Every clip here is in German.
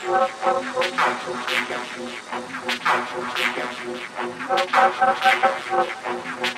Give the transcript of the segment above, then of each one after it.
Thank you.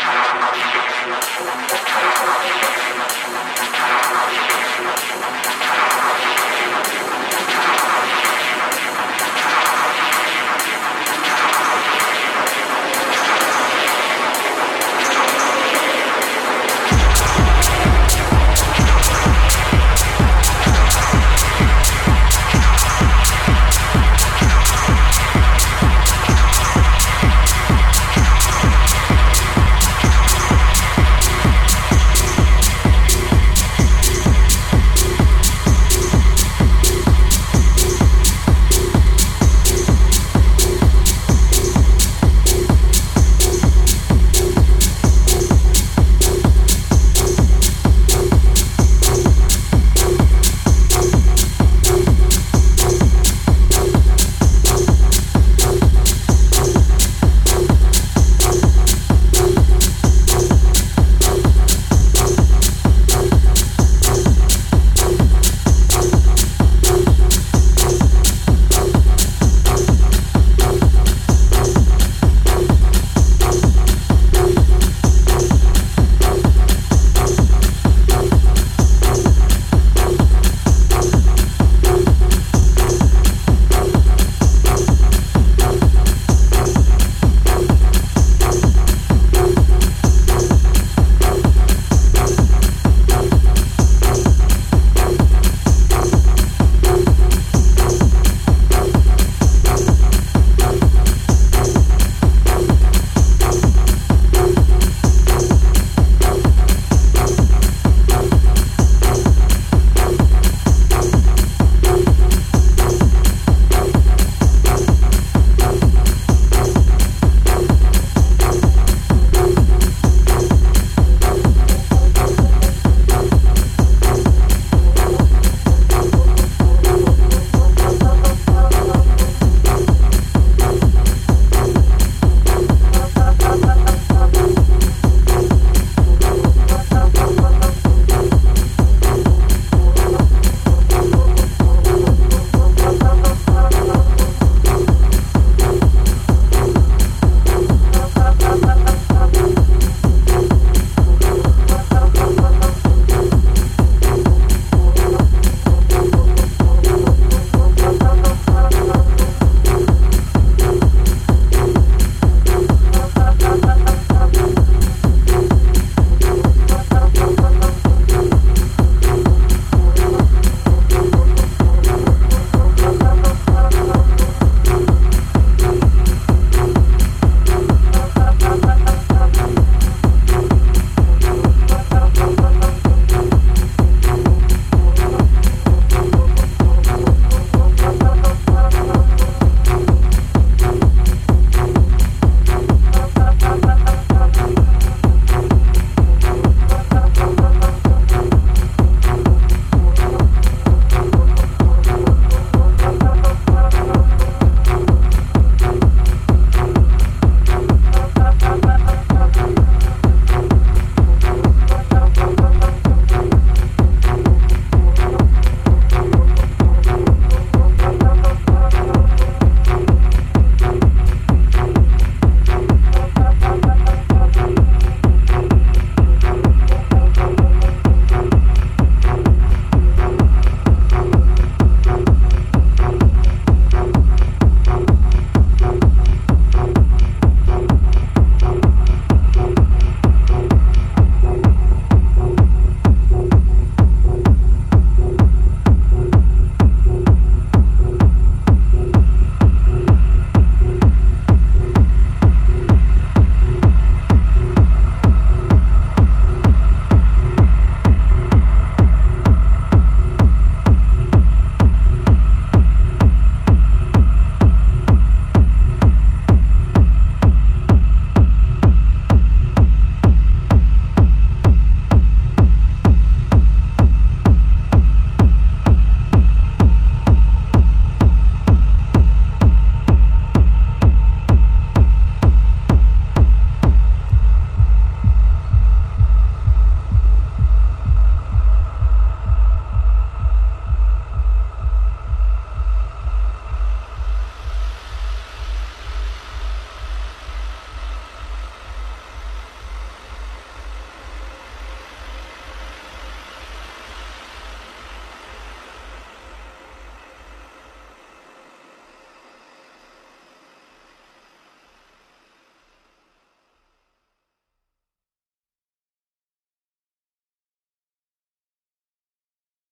I'm o Thank if t sure if i you.